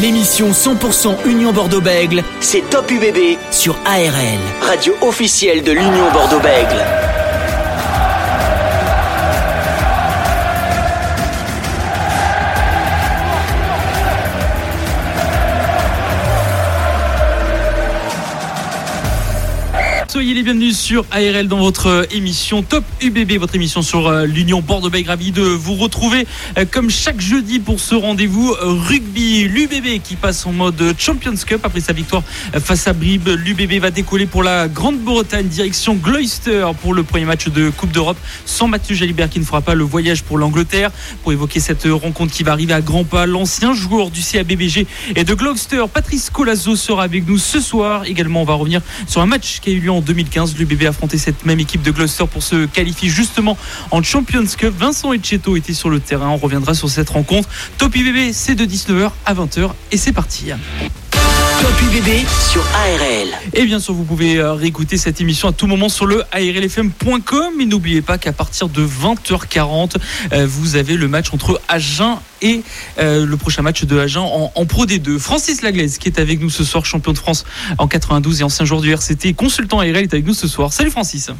L'émission 100% Union Bordeaux-Bègle, c'est Top UBB sur ARL, radio officielle de l'Union Bordeaux-Bègle. Soyez les bienvenus sur ARL dans votre euh, émission Top UBB, votre émission sur euh, l'Union Bordeaux-Bègles. Ravi de vous retrouver euh, comme chaque jeudi pour ce rendez-vous rugby. L'UBB qui passe en mode Champions Cup après sa victoire face à Brive. L'UBB va décoller pour la Grande-Bretagne, direction Gloucester pour le premier match de Coupe d'Europe sans Mathieu Jalibert qui ne fera pas le voyage pour l'Angleterre. Pour évoquer cette rencontre qui va arriver à grands pas, l'ancien joueur du CABBG et de Gloucester, Patrice Colazo sera avec nous ce soir. Également, on va revenir sur un match qui a eu lieu en 2015. L'UBB affrontait cette même équipe de Gloucester pour se qualifier justement en Champions Cup. Vincent Etcheto était sur le terrain. On reviendra sur cette rencontre. Top UBB, c'est de 19h à 20h et c'est parti. Top UBB sur ARL. Et bien sûr, vous pouvez euh, réécouter cette émission à tout moment sur le arlfm.com. Et n'oubliez pas qu'à partir de 20h40, euh, vous avez le match entre Agen et euh, le prochain match de Agen en, Pro D2. Francis Laglaise, qui est avec nous ce soir, champion de France en 92 et ancien joueur du RCT, consultant ARL, est avec nous ce soir. Salut Francis.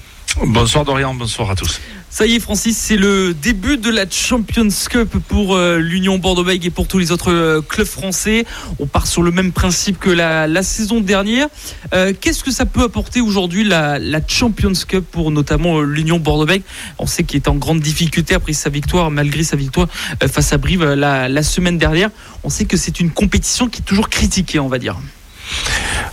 Bonsoir Dorian, bonsoir à tous. Ça y est, Francis, c'est le début de la Champions Cup pour euh, l'Union Bordeaux-Bègles et pour tous les autres euh, clubs français. On part sur le même principe que la, saison dernière. Euh, qu'est-ce que ça peut apporter aujourd'hui la, Champions Cup pour notamment l'Union Bordeaux-Bègles? On sait qu'il est en grande difficulté après sa victoire, malgré sa victoire face à Brive la, la semaine dernière. On sait que c'est une compétition qui est toujours critiquée, on va dire.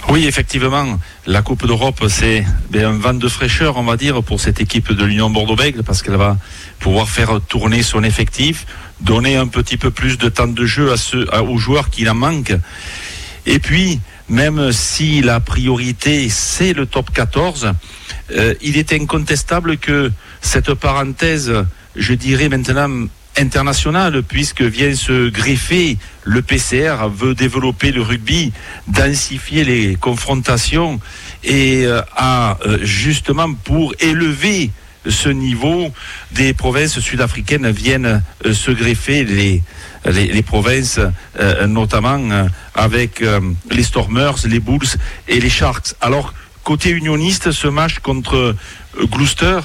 Oui, effectivement, la Coupe d'Europe, c'est un vent de fraîcheur, on va dire, pour cette équipe de l'Union Bordeaux-Bègles, parce qu'elle va pouvoir faire tourner son effectif, donner un petit peu plus de temps de jeu aux joueurs qui en manquent. Et puis, même si la priorité, c'est le top 14, euh, il est incontestable que cette parenthèse, je dirais maintenant international puisque vient se greffer le PCR veut développer le rugby, densifier les confrontations et euh, a euh, justement pour élever ce niveau des provinces sud-africaines viennent euh, se greffer les, les, provinces, notamment avec les Stormers, les Bulls et les Sharks. Alors, côté unioniste, ce match contre Gloucester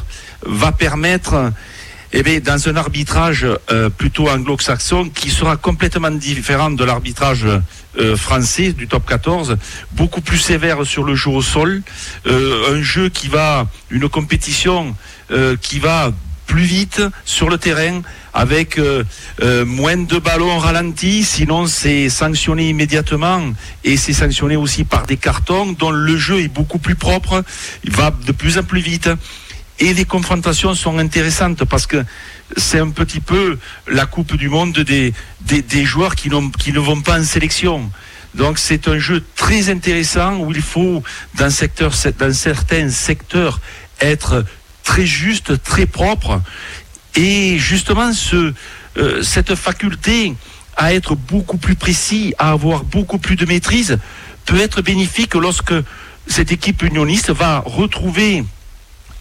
va permettre eh bien, dans un arbitrage euh, plutôt anglo-saxon qui sera complètement différent de l'arbitrage euh, français du top 14, beaucoup plus sévère sur le jeu au sol, euh, un jeu qui va, une compétition qui va plus vite sur le terrain avec moins de ballons ralentis, sinon c'est sanctionné immédiatement et c'est sanctionné aussi par des cartons dont le jeu est beaucoup plus propre, il va de plus en plus vite. Et les confrontations sont intéressantes parce que c'est un petit peu la Coupe du Monde des, des, joueurs qui, qui ne vont pas en sélection. Donc c'est un jeu très intéressant où il faut, dans, secteur, dans certains secteurs, être très juste, très propre. Et justement, ce, euh, cette faculté à être beaucoup plus précis, à avoir beaucoup plus de maîtrise, peut être bénéfique lorsque cette équipe unioniste va retrouver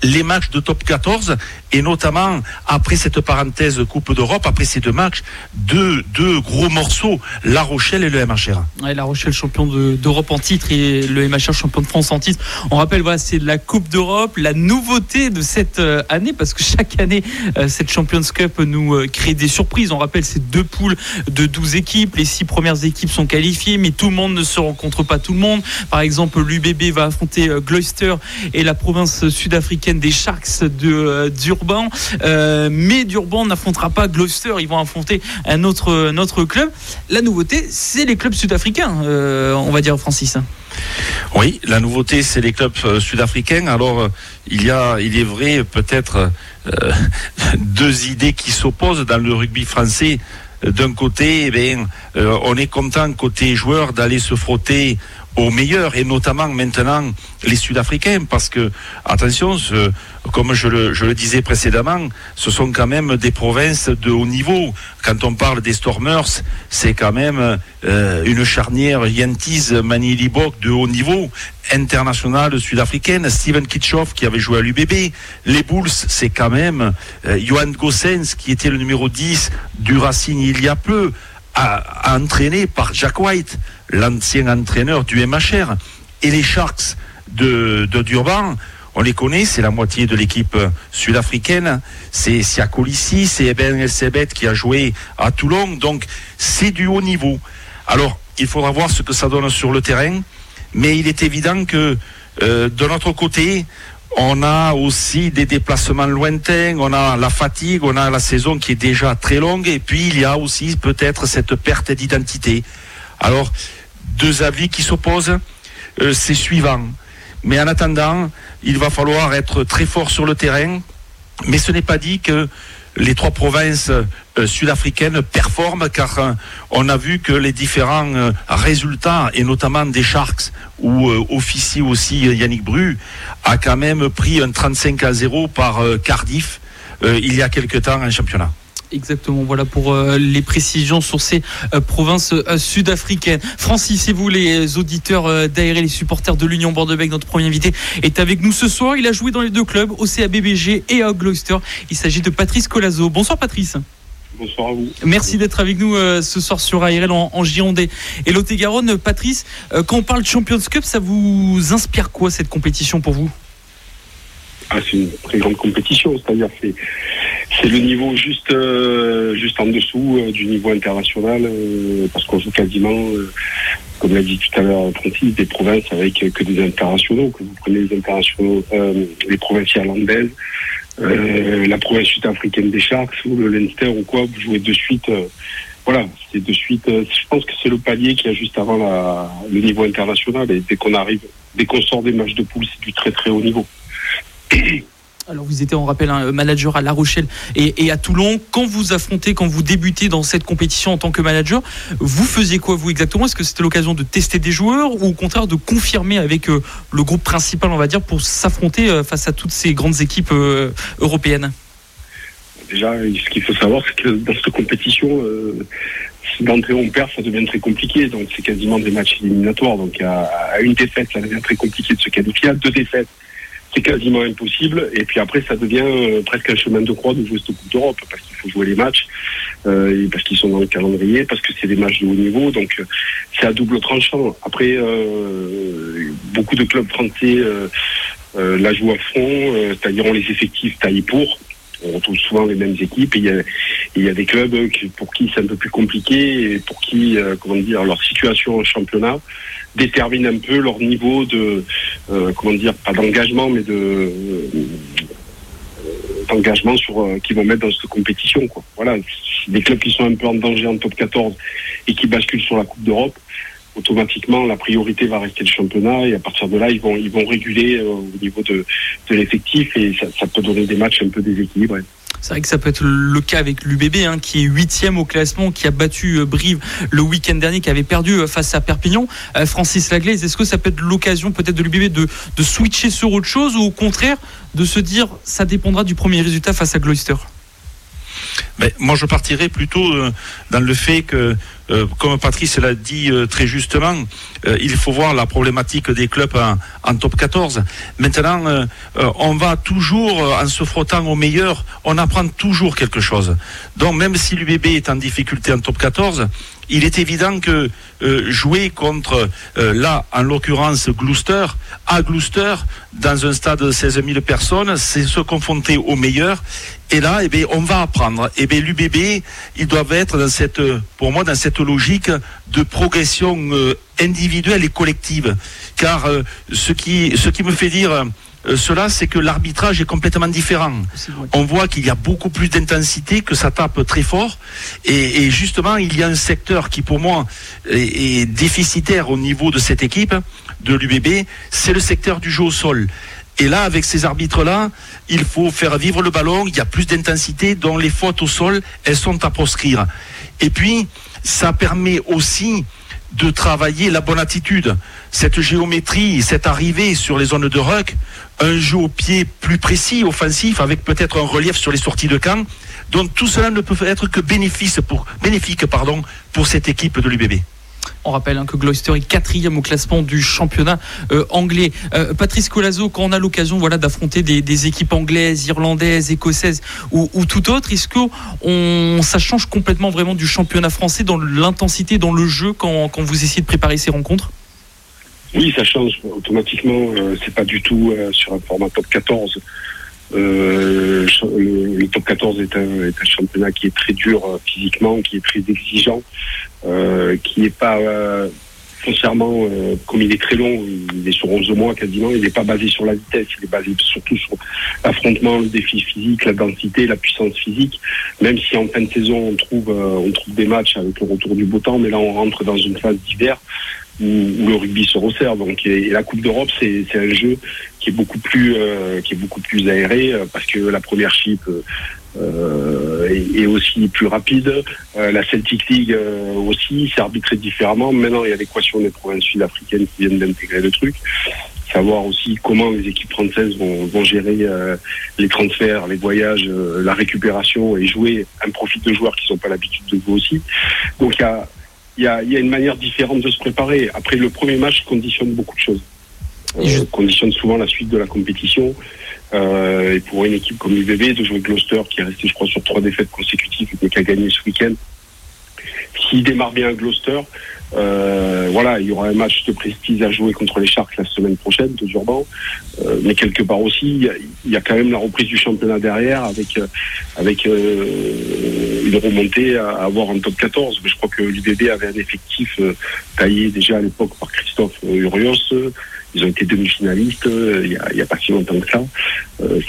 les matchs de top 14 et notamment après cette parenthèse Coupe d'Europe, après ces deux matchs, deux, gros morceaux, La Rochelle et le MHR. la Rochelle champion d'Europe en titre et le MHR champion de France en titre. On rappelle, voilà, c'est la Coupe d'Europe, la nouveauté de cette euh, année parce que chaque année, euh, cette Champions Cup nous euh, crée des surprises. On rappelle, c'est deux poules de 12 équipes. Les six premières équipes sont qualifiées, mais tout le monde ne se rencontre pas tout le monde. Par exemple, l'UBB va affronter Gloucester et la province sud-africaine des Sharks de euh, d'Urban. Euh, mais d'Urban n'affrontera pas Gloucester, ils vont affronter un autre, club. La nouveauté, c'est les clubs sud-africains, euh, on va dire Francis. Oui, la nouveauté, c'est les clubs sud-africains. Alors, il y a, il est vrai, peut-être deux idées qui s'opposent dans le rugby français. D'un côté, eh on est content côté joueur d'aller se frotter aux meilleurs et notamment maintenant les Sud-Africains parce que attention, comme je le, disais précédemment, ce sont quand même des provinces de haut niveau. Quand on parle des Stormers, c'est quand même euh, une charnière Yantis Manilibok de haut niveau internationale sud-africaine. Steven Kitchoff qui avait joué à l'UBB. Les Bulls, c'est quand même euh, Johan Gossens qui était le numéro 10 du Racing il y a peu entraîné par Jack White, l'ancien entraîneur du MHR. Et les Sharks de, Durban, on les connaît, c'est la moitié de l'équipe sud-africaine. C'est Siakolissi, c'est Eben Elsebet qui a joué à Toulon. Donc, c'est du haut niveau. Alors, il faudra voir ce que ça donne sur le terrain. Mais il est évident que euh, de notre côté, on a aussi des déplacements lointains, on a la fatigue, on a la saison qui est déjà très longue, et puis il y a aussi peut-être cette perte d'identité. Alors, deux avis qui s'opposent, euh, c'est suivant. Mais en attendant, il va falloir être très fort sur le terrain. Mais ce n'est pas dit que les trois provinces euh, sud-africaines performent car euh, on a vu que les différents résultats et notamment des Sharks où officie aussi Yannick Bru a quand même pris un 35 à 0 par Cardiff il y a quelque temps en championnat. Exactement, voilà pour euh, les précisions sur ces euh, provinces euh, sud-africaines. Francis et vous, les auditeurs d'AR les supporters de l'Union Bordeaux-Bègles, notre premier invité est avec nous ce soir. Il a joué dans les deux clubs, au CABBG et à Gloucester. Il s'agit de Patrice Colazo. Bonsoir Patrice. Bonsoir à vous. Merci d'être avec nous ce soir sur ARL en, en Gironde et Lot-et-Garonne. Patrice, quand on parle Champions Cup, ça vous inspire quoi cette compétition pour vous? Ah, c'est une très grande compétition, c'est-à-dire c'est c'est le niveau juste euh, juste en dessous euh, du niveau international euh, parce qu'on joue quasiment comme l'a dit tout à l'heure Francis des provinces avec que des internationaux que vous prenez les internationaux les provinces irlandaises la province sud-africaine des Sharks ou le Leinster ou quoi vous jouez de suite voilà c'est de suite je pense que c'est le palier qui a juste avant le niveau international et dès qu'on arrive dès qu'on sort des matchs de poule c'est du très très haut niveau alors vous étiez, on rappelle, un manager à La Rochelle et, à Toulon. Quand vous affrontez, quand vous débutez dans cette compétition en tant que manager, vous faisiez quoi vous exactement? Est-ce que c'était l'occasion de tester des joueurs ou au contraire de confirmer avec euh, le groupe principal, on va dire, pour s'affronter euh, face à toutes ces grandes équipes euh, européennes? Déjà, ce qu'il faut savoir, c'est que dans cette compétition, si d'entrée on perd, ça devient très compliqué. Donc c'est quasiment des matchs éliminatoires. Donc à, une défaite, ça devient très compliqué de se qualifier. À deux défaites, c'est quasiment impossible. Et puis après, ça devient euh, presque un chemin de croix de jouer cette Coupe d'Europe parce qu'il faut jouer les matchs, euh, parce qu'ils sont dans le calendrier, parce que c'est des matchs de haut niveau. Donc euh, c'est à double tranchant. Après, beaucoup de clubs français la jouent à fond, c'est-à-dire on les effectifs taillés pour. On retrouve souvent les mêmes équipes et il y a, des clubs pour qui c'est un peu plus compliqué et pour qui, comment dire, leur situation en championnat détermine un peu leur niveau de, euh, comment dire, pas d'engagement, mais de euh, d'engagement sur euh, qu'ils vont mettre dans cette compétition. Quoi. Voilà, des clubs qui sont un peu en danger en top 14 et qui basculent sur la Coupe d'Europe, automatiquement la priorité va rester le championnat et à partir de là ils vont ils vont réguler au niveau de, de l'effectif et ça, ça, peut donner des matchs un peu déséquilibrés. C'est vrai que ça peut être le cas avec l'UBB, hein, qui est huitième au classement, qui a battu euh, Brive le week-end dernier, qui avait perdu euh, face à Perpignan. Euh, Francis Laglaise, est-ce que ça peut être l'occasion peut-être de l'UBB de, de switcher sur autre chose ou au contraire de se dire ça dépendra du premier résultat face à Gloucester? Mais moi, je partirais plutôt dans le fait que euh, comme Patrice l'a dit euh, très justement, euh, il faut voir la problématique des clubs en, top 14. Maintenant, on va toujours, en se frottant au meilleur, on apprend toujours quelque chose. Donc même si l'UBB est en difficulté en top 14, il est évident que jouer contre, là, en l'occurrence, Gloucester, à Gloucester, dans un stade de 16 000 personnes, c'est se confronter au meilleur. Et là, eh bien, on va apprendre. Et eh bien, l'UBB, ils doivent être dans cette, pour moi, dans cette logique de progression euh, individuelle et collective. Car euh, ce, qui, ce qui me fait dire euh, cela, c'est que l'arbitrage est complètement différent. On voit qu'il y a beaucoup plus d'intensité, que ça tape très fort. Et, justement, il y a un secteur qui, pour moi, est, déficitaire au niveau de cette équipe, de l'UBB, c'est le secteur du jeu au sol. Et là, avec ces arbitres-là, il faut faire vivre le ballon, il y a plus d'intensité, dont les fautes au sol, elles sont à proscrire. Et puis, ça permet aussi de travailler la bonne attitude, cette géométrie, cette arrivée sur les zones de ruck, un jeu au pied plus précis, offensif, avec peut-être un relief sur les sorties de camp. Donc tout cela ne peut être que bénéfice pour, bénéfique pour cette équipe de l'UBB. On rappelle hein, que Gloucester est quatrième au classement du championnat euh, anglais. Euh, Patrice Colazo, quand on a l'occasion voilà, d'affronter des, équipes anglaises, irlandaises, écossaises ou, tout autre, est-ce que ça change complètement vraiment du championnat français dans l'intensité, dans le jeu, quand, vous essayez de préparer ces rencontres? Oui, ça change automatiquement. Euh, c'est pas du tout sur un format top 14. le, top 14 est un, est un, championnat qui est très dur physiquement, qui est très exigeant. Euh, qui n'est pas euh, foncièrement, euh, comme il est très long, il est sur 11 mois quasiment, il n'est pas basé sur la vitesse, il est basé surtout sur l'affrontement, le défi physique, la densité, la puissance physique. Même si en fin de saison on trouve, on trouve des matchs avec le retour du beau temps, mais là on rentre dans une phase d'hiver où, le rugby se resserre. Donc et, la Coupe d'Europe c'est un jeu qui est beaucoup plus qui est beaucoup plus aéré parce que la première chip euh, et, aussi plus rapide. Euh, la Celtic League euh, aussi, c'est arbitré différemment. Maintenant, il y a l'équation des provinces sud-africaines qui viennent d'intégrer le truc. Savoir aussi comment les équipes françaises vont, vont gérer les transferts, les voyages, la récupération et jouer un profit de joueurs qui n'ont pas l'habitude de jouer aussi. Donc il y a, y, a, y a une manière différente de se préparer. Après, le premier match conditionne beaucoup de choses. Euh, conditionne souvent la suite de la compétition. Euh, et pour une équipe comme l'UBB, de jouer Gloucester, qui est resté, je crois, sur trois défaites consécutives et qui a gagné ce week-end, s'il démarre bien à Gloucester, euh, voilà, il y aura un match de prestige à jouer contre les Sharks la semaine prochaine de Durban. Euh, mais quelque part aussi, il y, a, quand même la reprise du championnat derrière avec euh, avec euh, une remontée à, avoir en top 14. Mais je crois que l'UBB avait un effectif taillé déjà à l'époque par Christophe Urios. Ils ont été demi-finalistes il n'y a, a, pas si longtemps que ça.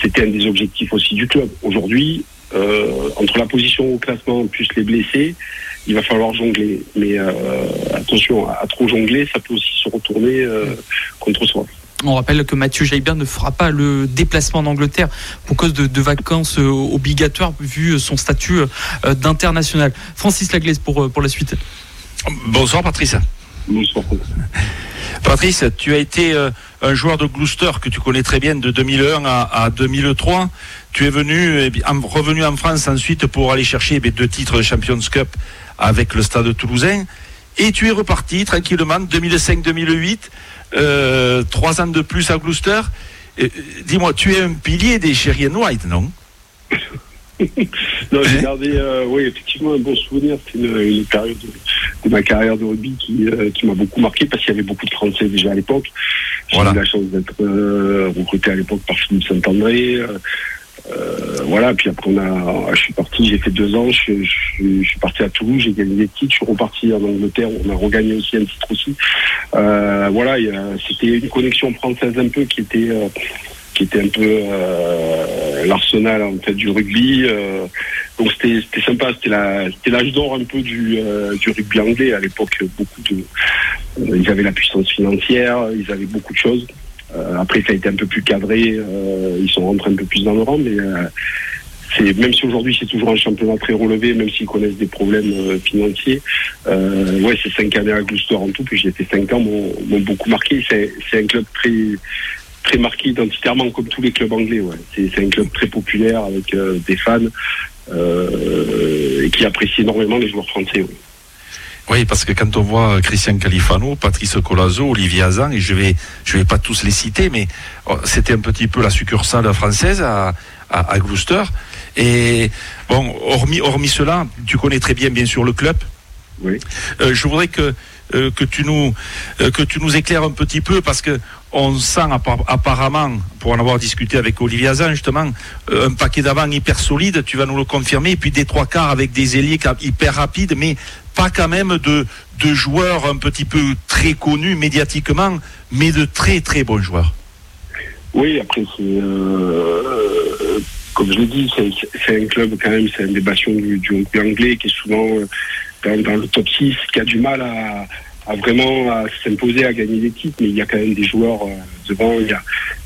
C'était un des objectifs aussi du club. Aujourd'hui, entre la position au classement plus les blessés, il va falloir jongler. Mais euh, attention, à trop jongler, ça peut aussi se retourner euh, contre soi. On rappelle que Mathieu Jaibert ne fera pas le déplacement en Angleterre pour cause de, vacances euh, obligatoires vu son statut d'international. Francis Laglaise pour, pour la suite. Bonsoir Patrice. Bonsoir. Patrice, tu as été un joueur de Gloucester que tu connais très bien de 2001 à, 2003. Tu es venu, eh revenu en France ensuite pour aller chercher eh deux titres de Champions Cup avec le stade toulousain. Et tu es reparti tranquillement 2005-2008, euh, trois ans de plus à Gloucester. Euh, dis-moi, tu es un pilier des Sherry White, non? non, j'ai gardé, euh, oui, effectivement, un bon souvenir. C'est une, période de, ma carrière de rugby qui, qui m'a beaucoup marqué parce qu'il y avait beaucoup de Français déjà à l'époque. J'ai eu la chance d'être recruté à l'époque par Philippe Saint-André. Euh, voilà, puis après on a, je suis parti, j'ai fait deux ans, je, suis parti à Toulouse, j'ai gagné des titres, je suis reparti en Angleterre, on a regagné aussi un titre aussi. Euh, voilà, c'était une connexion française un peu qui était euh, qui était un peu l'arsenal en fait du rugby. donc c'était sympa, c'était l'âge d'or un peu du, du rugby anglais à l'époque. Beaucoup de, ils avaient la puissance financière, ils avaient beaucoup de choses. Euh, après, ça a été un peu plus cadré. Euh, ils sont rentrés un peu plus dans le rang, mais euh, même si aujourd'hui c'est toujours un championnat très relevé, même s'ils connaissent des problèmes financiers. ouais, c'est cinq années à Gloucester en tout, puis j'ai fait cinq ans, m'ont beaucoup marqué. C'est un club très très marqué identitairement comme tous les clubs anglais. Ouais. C'est un club très populaire avec des fans et qui apprécie énormément les joueurs français. Ouais. Oui, parce que quand on voit Christian Califano, Patrice Colazo, Olivier Azan, et je vais, je vais pas tous les citer, mais oh, c'était un petit peu la succursale française à, à, Gloucester. Et bon, hormis, hormis cela, tu connais très bien, bien sûr, le club. Oui. Euh, je voudrais que euh, que tu nous euh, que tu nous éclaires un petit peu parce que on sent apparemment, pour en avoir discuté avec Olivier Azan justement, un paquet d'avant hyper solide, tu vas nous le confirmer, et puis des trois quarts avec des ailiers hyper rapides, mais pas quand même de, de joueurs un petit peu très connus médiatiquement, mais de très très bons joueurs. Oui, après, c'est, euh, comme je l'ai dit, c'est, un club quand même, c'est un des bastions du, du anglais qui est souvent euh, dans, le top 6, qui a du mal à, à vraiment à s'imposer, à gagner des titres, mais il y a quand même des joueurs euh, devant. Il y a,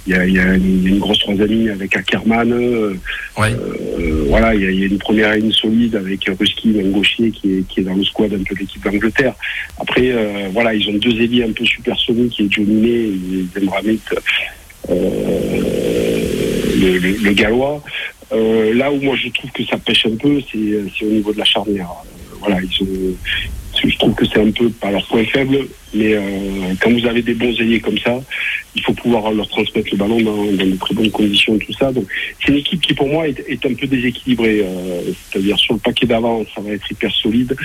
il y a, il y a une, grosse troisième avec Ackerman. Euh, euh, voilà, il y, a, il y, a, une première ligne solide avec Ruski, un gaucher qui est, qui est dans le squad un peu de l'équipe d'Angleterre. Après, voilà, ils ont deux ailiers un peu supersoniques, qui est Johnny May et Zemramit, le, le, le, gallois. là où moi je trouve que ça pêche un peu, c'est au niveau de la charnière. voilà, ils ont je trouve que c'est un peu pas leur point faible, mais euh, quand vous avez des bons ailiers comme ça, il faut pouvoir leur transmettre le ballon dans, dans de très bonnes conditions tout ça. Donc c'est une équipe qui pour moi est, est un peu déséquilibrée. Euh, C'est-à-dire sur le paquet d'avant, ça va être hyper solide,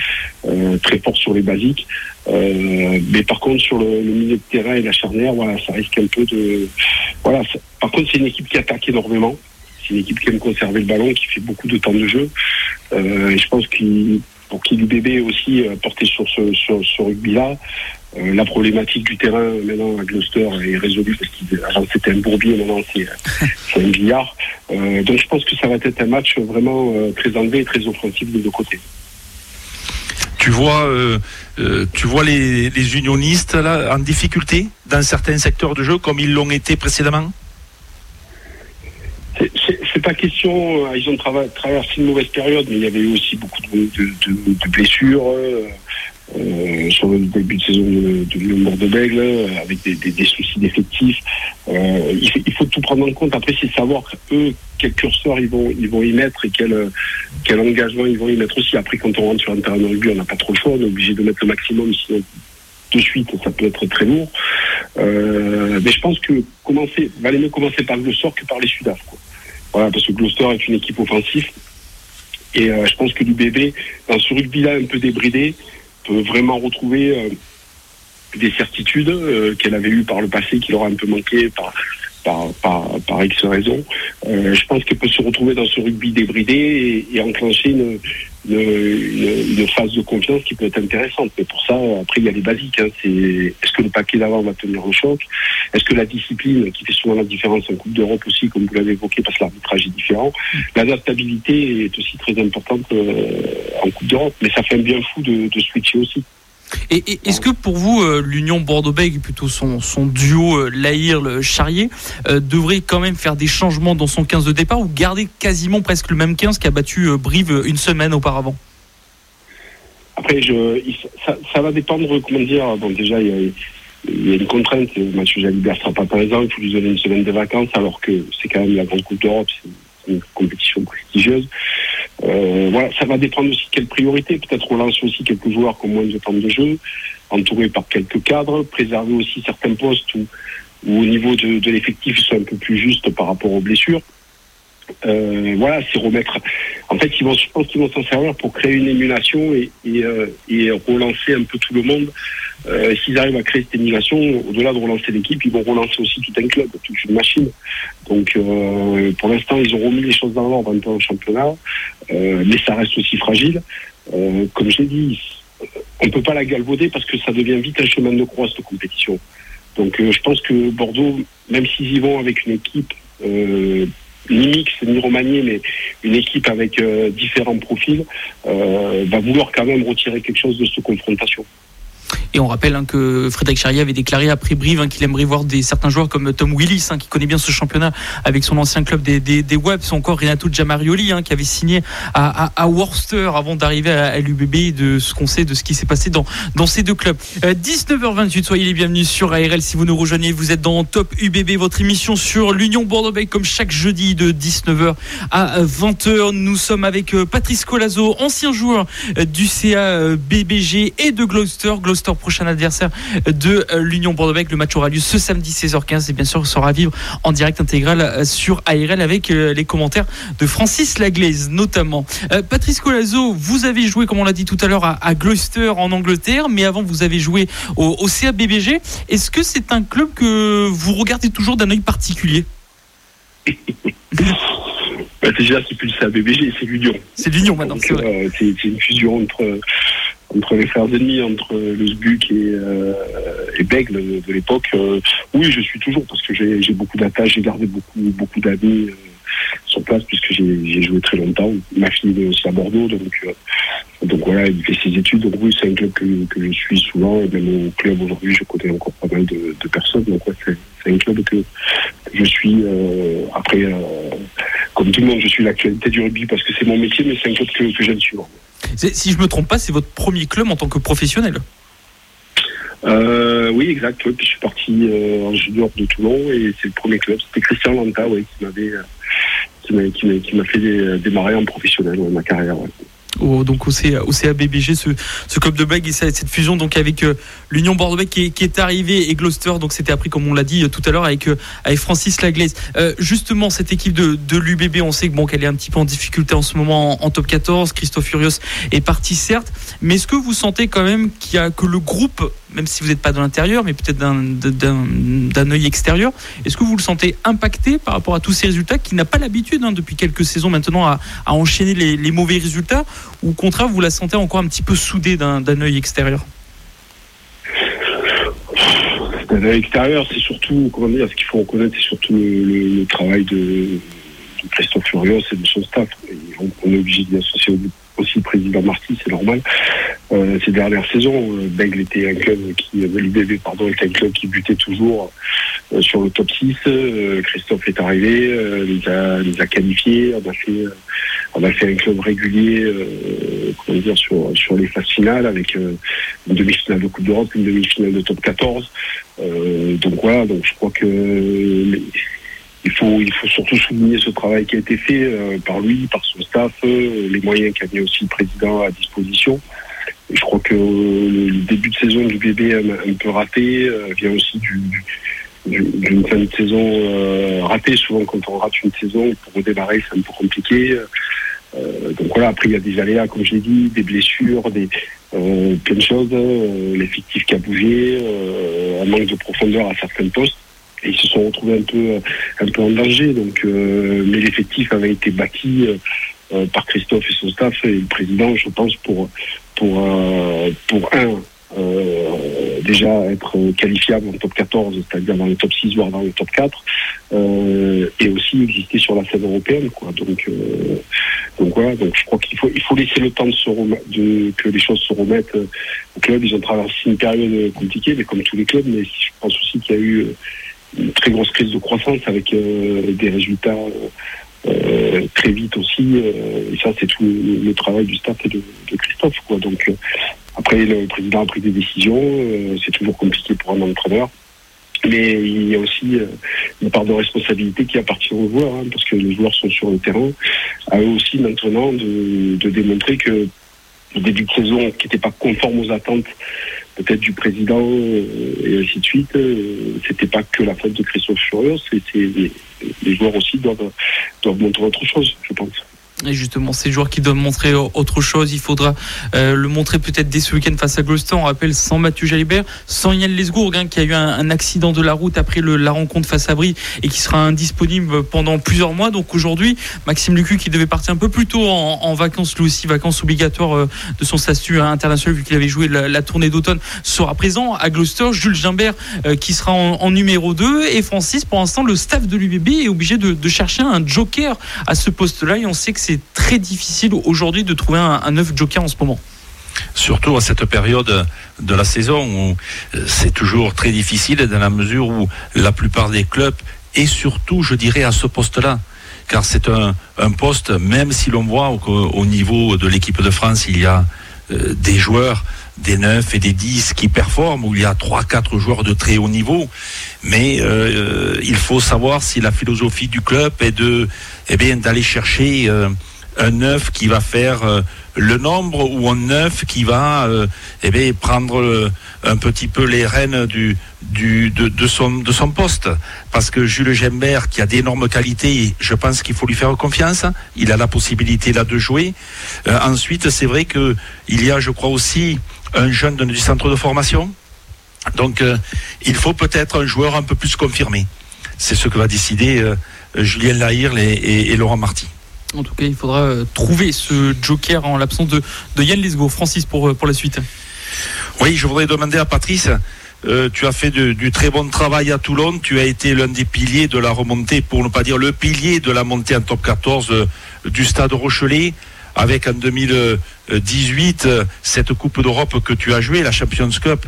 euh, très fort sur les basiques. Euh, mais par contre sur le, le, milieu de terrain et la charnière, voilà, ça risque un peu de. Voilà. Par contre, c'est une équipe qui attaque énormément. C'est une équipe qui aime conserver le ballon, qui fait beaucoup de temps de jeu. Euh, et je pense qu'il qu'il du bébé aussi euh, porté sur ce, sur ce rugby-là. Euh, la problématique du terrain maintenant à Gloucester est résolue parce qu'avant c'était un bourbier, maintenant c'est un billard. Euh, donc je pense que ça va être un match vraiment euh, très enlevé et très offensif des deux côtés. Tu vois, tu vois les, les, unionistes là en difficulté dans certains secteurs de jeu comme ils l'ont été précédemment? Pas question, ils ont tra traversé une mauvaise période, mais il y avait eu aussi beaucoup de, blessures. Euh, euh, sur le début de saison de, de Lyon de Bègle, avec des, soucis d'effectifs. Euh, il, faut tout prendre en compte. Après, c'est savoir eux quel curseur ils vont y mettre et quel engagement ils vont y mettre aussi. Après, quand on rentre sur un terrain de rugby, on n'a pas trop le choix. On est obligé de mettre le maximum, sinon de suite, ça peut être très lourd. Euh, mais je pense que commencer, valait mieux commencer par le sort que par les Sudaf. Quoi. Voilà, parce que Gloucester est une équipe offensive. Et euh, je pense que l'UBB, dans ce rugby-là un peu débridé, peut vraiment retrouver euh, des certitudes euh, qu'elle avait eues par le passé, qui leur un peu manqué par, par, par, par X raisons. Euh, je pense qu'elle peut se retrouver dans ce rugby débridé et, et enclencher une, une, phase de confiance qui peut être intéressante. Mais pour ça, après, il y a les basiques. Hein. C'est est-ce que le paquet d'avant va tenir le choc? Est-ce que la discipline, qui fait souvent la différence en Coupe d'Europe aussi, comme vous l'avez évoqué, parce que l'arbitrage est différent, l'adaptabilité est aussi très importante euh, en Coupe d'Europe. Mais ça fait un bien fou de, de switcher aussi. Et, est-ce que pour vous, euh, l'Union Bordeaux-Bègles, plutôt son, son duo euh, Lahir-Charrier, euh, devrait quand même faire des changements dans son 15 de départ ou garder quasiment presque le même 15 qui a battu Brive une semaine auparavant? Après, je, ça, va dépendre, comment dire, bon déjà, il y a, il y a une contrainte, Mathieu Jalibert sera pas présent, il faut lui donner une semaine de vacances, alors que c'est quand même la grande Coupe d'Europe, c'est une compétition prestigieuse. Euh, voilà, ça va dépendre aussi de quelle priorité. Peut-être relancer aussi quelques joueurs qui ont moins de temps de jeu, entourés par quelques cadres, préserver aussi certains postes où, où au niveau de, l'effectif, ils sont un peu plus justes par rapport aux blessures. Euh, voilà, c'est remettre. En fait, ils vont, je pense qu'ils vont s'en servir pour créer une émulation et, euh, et, relancer un peu tout le monde. Euh, S'ils arrivent à créer cette émulation, au-delà de relancer l'équipe, ils vont relancer aussi tout un club, toute une machine. Donc, euh, pour l'instant, ils ont remis les choses dans l'ordre un peu en championnat, euh, mais ça reste aussi fragile. Comme j'ai dit, on ne peut pas la galvauder parce que ça devient vite un chemin de croix cette compétition. Donc, je pense que Bordeaux, même s'ils y vont avec une équipe ni mix ni Romagné, mais une équipe avec différents profils, va vouloir quand même retirer quelque chose de cette confrontation. Et on rappelle hein, que Frédéric Charrier avait déclaré après Brive hein, qu'il aimerait voir certains joueurs comme Tom Willis, hein, qui connaît bien ce championnat avec son ancien club des, des, des Webs, ou encore Renato Giamarioli, qui avait signé à, Worcester avant d'arriver à, à l'UBB, de ce qu'on sait de ce qui s'est passé dans, dans ces deux clubs. Euh, 19h28, soyez les bienvenus sur ARL si vous nous rejoignez. Vous êtes dans Top UBB, votre émission sur l'Union Bordeaux-Bègles, comme chaque jeudi de 19h à 20h. Nous sommes avec euh, Patrice Colazo, ancien joueur euh, du CA BBG et de. Gloucester prochain adversaire de l'Union Bordeaux-Bègles. Le match aura lieu ce samedi 16h15 et bien sûr sera à vivre en direct intégral sur ARL avec les commentaires de Francis Laglaise notamment. Euh, Patrice Colazo, vous avez joué comme on l'a dit tout à l'heure à, à, Gloucester en Angleterre, mais avant vous avez joué au, au CA BBG. Est-ce que c'est un club que vous regardez toujours d'un œil particulier? Bah Déjà, c'est plus le CA BBG, c'est l'Union. C'est l'Union maintenant, c'est euh, une fusion entre entre les frères ennemis, entre le SBUC et, euh, et de l'époque. Euh, oui, je suis toujours parce que j'ai beaucoup d'attaches, j'ai gardé beaucoup, beaucoup d'amis euh, sur place puisque j'ai joué très longtemps. Ma fille est aussi à Bordeaux, donc, euh, donc voilà, il fait ses études. Donc oui, c'est un club que, que, je suis souvent. Et même au club aujourd'hui, je connais encore pas mal de, de personnes. Donc ouais, c'est un club que, je suis. Euh, après, comme tout le monde, je suis l'actualité du rugby parce que c'est mon métier, mais c'est un club que, que j'aime suivre. Si je me trompe pas, c'est votre premier club en tant que professionnel. Euh, oui, exact. Oui. Puis je suis parti euh, en junior de Toulon et c'est le premier club. C'était Christian Lanta, oui, qui m'avait, qui m'a, fait démarrer en professionnel ma carrière. Au, donc au, au CABBG, ce, ce, club de Bègue et cette fusion donc avec euh, l'Union Bordeaux-Bègue qui, est arrivée et Gloucester, donc c'était appris comme on l'a dit euh, tout à l'heure avec, euh, Francis Laglaise. justement, cette équipe de, de l'UBB, on sait bon qu'elle est un petit peu en difficulté en ce moment en, top 14. Christophe Furios est parti certes, mais est-ce que vous sentez quand même que le groupe, même si vous n'êtes pas dans l'intérieur, mais peut-être d'un œil extérieur, est-ce que vous le sentez impacté par rapport à tous ces résultats qui n'a pas l'habitude hein, depuis quelques saisons maintenant à, enchaîner les, les mauvais résultats ou au contraire vous la sentez encore un petit peu soudée d'un œil extérieur? D'un œil extérieur, c'est surtout, comment dire, ce qu'il faut reconnaître, c'est surtout le, travail de, Christophe Furios et de son staff. on, est obligé d'y associer aussi le président Marty, c'est normal. Euh, ces dernières saisons, euh, Bègle était un club qui, euh, l'UBB, pardon, était un club qui butait toujours sur le top 6. Christophe est arrivé, les, a, les a qualifiés, on a fait, on a fait un club régulier, comment dire, sur, sur les phases finales avec une demi-finale de Coupe d'Europe, une demi-finale de top 14. donc voilà, donc je crois que il faut, il faut surtout souligner ce travail qui a été fait euh, par lui, par son staff, euh, les moyens qu'a mis aussi le président à disposition. Et je crois que le, début de saison du bébé un, un peu raté euh, vient aussi du, d'une fin de saison ratée. Souvent, quand on rate une saison, pour redémarrer, c'est un peu compliqué. donc voilà, après, il y a des aléas, comme je l'ai dit, des blessures, des, plein de choses, l'effectif qui a bougé, un manque de profondeur à certains postes et ils se sont retrouvés un peu, un peu en danger. Donc, euh, mais l'effectif avait été bâti euh, euh, par Christophe et son staff et le président, je pense, pour pour pour un déjà être qualifiable en top 14, c'est-à-dire dans le top 6 voire dans le top 4, et aussi exister sur la scène européenne. Quoi. Donc, donc voilà, donc je crois qu'il faut, il faut laisser le temps de, que les choses se remettent au club. Ils ont traversé une période compliquée, mais comme tous les clubs, mais je pense aussi qu'il y a eu très grosse crise de croissance avec euh, des résultats euh, très vite aussi. Euh, et ça, c'est tout le, travail du staff et de, Christophe. Quoi. Donc, après, le président a pris des décisions. c'est toujours compliqué pour un entraîneur. Mais il y a aussi une part de responsabilité qui appartient aux joueurs, hein, parce que les joueurs sont sur le terrain. À eux aussi maintenant de, de démontrer que le début de saison qui n'était pas conforme aux attentes peut-être du président euh, et ainsi de suite. Euh, c'était pas que la faute de Christophe Furios, c'était les, les joueurs aussi doivent, doivent montrer autre chose, je pense. Et justement, ces joueurs qui doivent montrer autre chose, il faudra euh, le montrer peut-être dès ce week-end face à Gloucester. On rappelle sans Mathieu Jalibert, sans Yann Lesgourg, hein, qui a eu un, accident de la route après la rencontre face à Brie et qui sera indisponible pendant plusieurs mois. Donc aujourd'hui, Maxime Lucu, qui devait partir un peu plus tôt en, vacances, lui aussi, vacances obligatoires euh, de son statut international, vu qu'il avait joué la, tournée d'automne, sera présent à Gloucester. Jules Gimbert, euh, qui sera en, numéro 2. Et Francis, pour l'instant, le staff de l'UBB est obligé de, de chercher un joker à ce poste-là. Très difficile aujourd'hui de trouver un, neuf joker en ce moment surtout à cette période de la saison où euh, c'est toujours très difficile dans la mesure où la plupart des clubs et surtout je dirais à ce poste-là car c'est un, poste même si l'on voit au, niveau de l'équipe de France il y a euh, des joueurs des 9 et des 10 qui performent, où il y a 3-4 joueurs de très haut niveau. Mais euh, il faut savoir si la philosophie du club est de, eh bien, d'aller chercher un neuf qui va faire euh, le nombre ou un neuf qui va euh, eh prendre euh, un petit peu les rênes du, du, de, son, de son poste. Parce que Jules Gembert, qui a d'énormes qualités, je pense qu'il faut lui faire confiance. Il a la possibilité là de jouer. ensuite, c'est vrai qu'il y a, je crois aussi, un jeune du centre de formation. Donc, il faut peut-être un joueur un peu plus confirmé. C'est ce que va décider Julien Lahire et, et Laurent Marty. En tout cas, il faudra euh, trouver ce joker en l'absence de, Yann Lisgo. Francis, pour, euh, pour la suite. Oui, je voudrais demander à Patrice. Euh, tu as fait du très bon travail à Toulon. Tu as été l'un des piliers de la remontée, pour ne pas dire le pilier de la montée en top 14 du stade Rochelet. Avec en 2018 cette Coupe d'Europe que tu as jouée, la Champions Cup,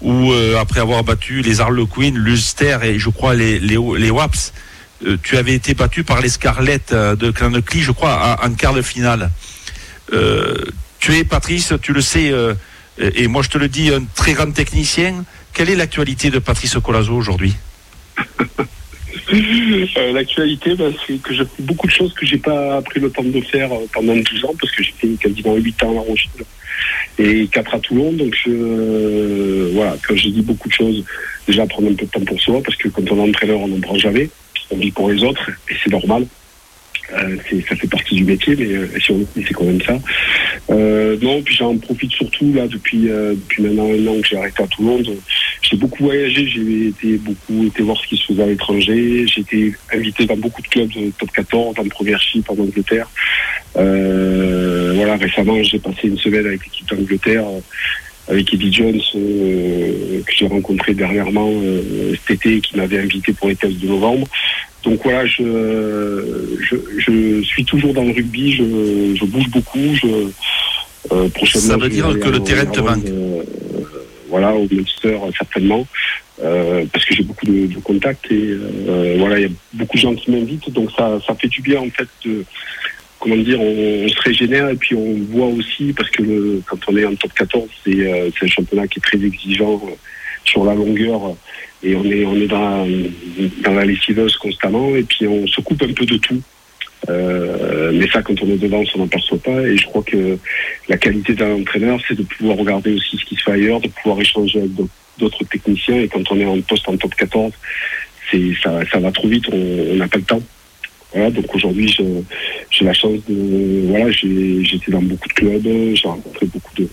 où après avoir battu les Harlequins, l'Ulster et je crois les, les, Waps, euh, tu avais été battu par les Scarlett euh, de Clanecly, je crois, en, quart de finale. Euh, tu es, Patrice, tu le sais, et moi je te le dis, un très grand technicien. Quelle est l'actualité de Patrice Colazo aujourd'hui? Euh, L'actualité, bah, c'est que j'ai beaucoup de choses que j'ai pas pris le temps de faire euh, pendant 12 ans, parce que fait quasiment 8 ans à La Rochelle et 4 à Toulon. Donc je, euh, voilà, quand j'ai dit beaucoup de choses, déjà prendre un peu de temps pour soi, parce que quand on est entraîneur, on n'en prend jamais. On vit pour les autres, et c'est normal. Euh, ça fait partie du métier, mais euh, si on c'est quand même ça. Euh, non, puis j'en profite surtout là depuis euh, depuis maintenant un an que j'ai arrêté à Toulon. J'ai beaucoup voyagé, j'ai été beaucoup été voir ce qui se faisait à l'étranger. J'ai été invité dans beaucoup de clubs de top 14, dans le Premier Chip en Angleterre. Euh, voilà, récemment j'ai passé une semaine avec l'équipe d'Angleterre. euh, avec Eddie Jones euh, que j'ai rencontré dernièrement euh, cet été et qui m'avait invité pour les tests de novembre. Donc voilà, je, je, je suis toujours dans le rugby, je, je bouge beaucoup. Je, euh, prochainement, Ça veut dire que le terrain te manque. Voilà, au Munster euh, certainement, euh, parce que j'ai beaucoup de, contacts et euh, voilà, il y a beaucoup de gens qui m'invitent, donc ça, ça fait du bien en fait de comment dire, on, se régénère et puis on voit aussi parce que le, quand on est en top 14, c'est un championnat qui est très exigeant sur la longueur. Et on est on est dans dans la lessiveuse constamment et puis on se coupe un peu de tout. Euh, mais ça, quand on est dedans, on s'en aperçoit pas. Et je crois que la qualité d'un entraîneur, c'est de pouvoir regarder aussi ce qui se fait ailleurs, de pouvoir échanger avec d'autres- techniciens. Et quand on est en poste en top 14, c'est ça, ça va trop vite, on n'a pas le temps. Voilà, donc aujourd'hui, j'ai la chance de. Voilà, j'étais dans beaucoup de clubs, j'ai rencontré beaucoup de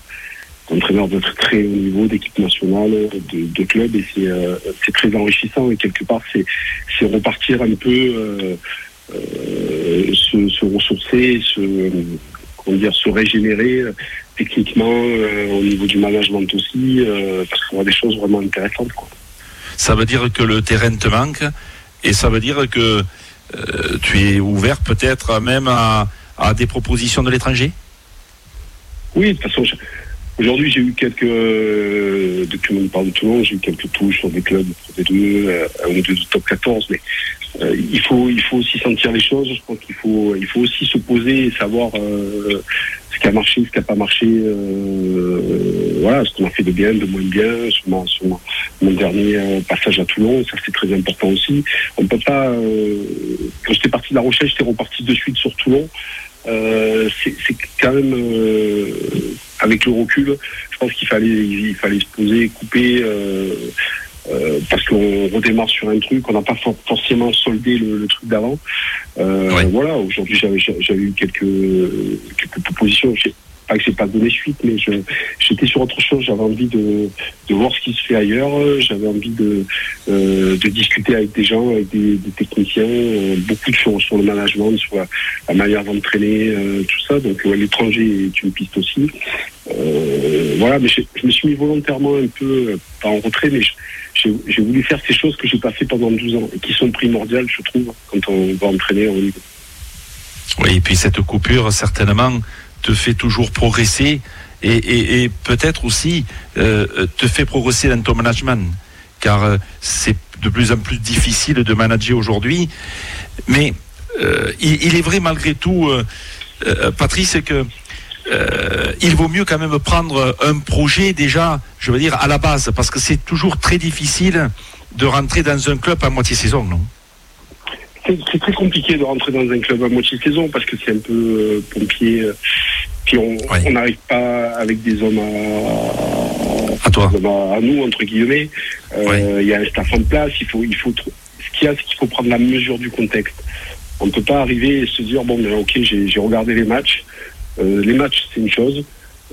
d'entraîneurs de très, haut niveau, d'équipes nationales, de, clubs, et c'est euh, très enrichissant. Et quelque part, c'est repartir un peu, euh, euh, se, se ressourcer, se, comment dire, se régénérer euh, techniquement, euh, au niveau du management aussi, euh, parce qu'on voit des choses vraiment intéressantes. Quoi. Ça veut dire que le terrain te manque et ça veut dire que tu es ouvert peut-être même à, à des propositions de l'étranger? Oui, de toute façon, je- aujourd'hui j'ai eu quelques, euh, depuis mon de Toulon, j'ai eu quelques touches sur des clubs de Pro D2, euh, un ou deux de top 14, mais euh, il faut il faut aussi sentir les choses. Je pense qu'il faut il faut aussi se poser et savoir euh, ce qui a marché, ce qui n'a pas marché, euh, voilà, ce qu'on a fait de bien, de moins bien. Sur, ma- mon dernier euh, passage à Toulon, ça c'est très important aussi. On peut pas. quand j'étais parti de La Rochelle, j'étais reparti de suite sur Toulon. C'est quand même avec le recul, je pense qu'il fallait il fallait se poser, couper. euh, euh, parce qu'on redémarre sur un truc, on n'a pas for- forcément soldé le, le truc d'avant. Euh, Ouais. Voilà, aujourd'hui j'avais j'avais eu quelques quelques propositions. Pas que j'ai pas donné suite, mais j'étais sur autre chose. J'avais envie de, de voir ce qui se fait ailleurs. J'avais envie de, euh, de discuter avec des gens, avec des, techniciens, euh, beaucoup de choses sur le management, sur la, manière d'entraîner, euh, tout ça. Donc l'étranger est une piste aussi. Voilà, mais je me suis mis volontairement un peu, pas en retrait, mais j'ai voulu faire ces choses que j'ai pas fait pendant 12 ans et qui sont primordiales, je trouve, quand on va entraîner en niveau. Oui, et puis cette coupure, certainement, te fait toujours progresser et, peut-être aussi euh, te fait progresser dans ton management, car euh, c'est de plus en plus difficile de manager aujourd'hui. Mais euh, il, est vrai malgré tout, Patrice, que il vaut mieux quand même prendre un projet déjà, je veux dire, à la base, parce que c'est toujours très difficile de rentrer dans un club à moitié saison, non? C'est très compliqué de rentrer dans un club à moitié saison parce que c'est un peu euh, pompier. euh, puis on n'arrive pas avec des hommes à, À toi. des hommes à, à nous entre guillemets. Euh, Il y a un staff en place. Il faut, il faut. Ce qu'il y a, c'est qu'il faut prendre la mesure du contexte. On ne peut pas arriver et se dire bon, ben, ok, j'ai regardé les matchs. Euh, les matchs, c'est une chose.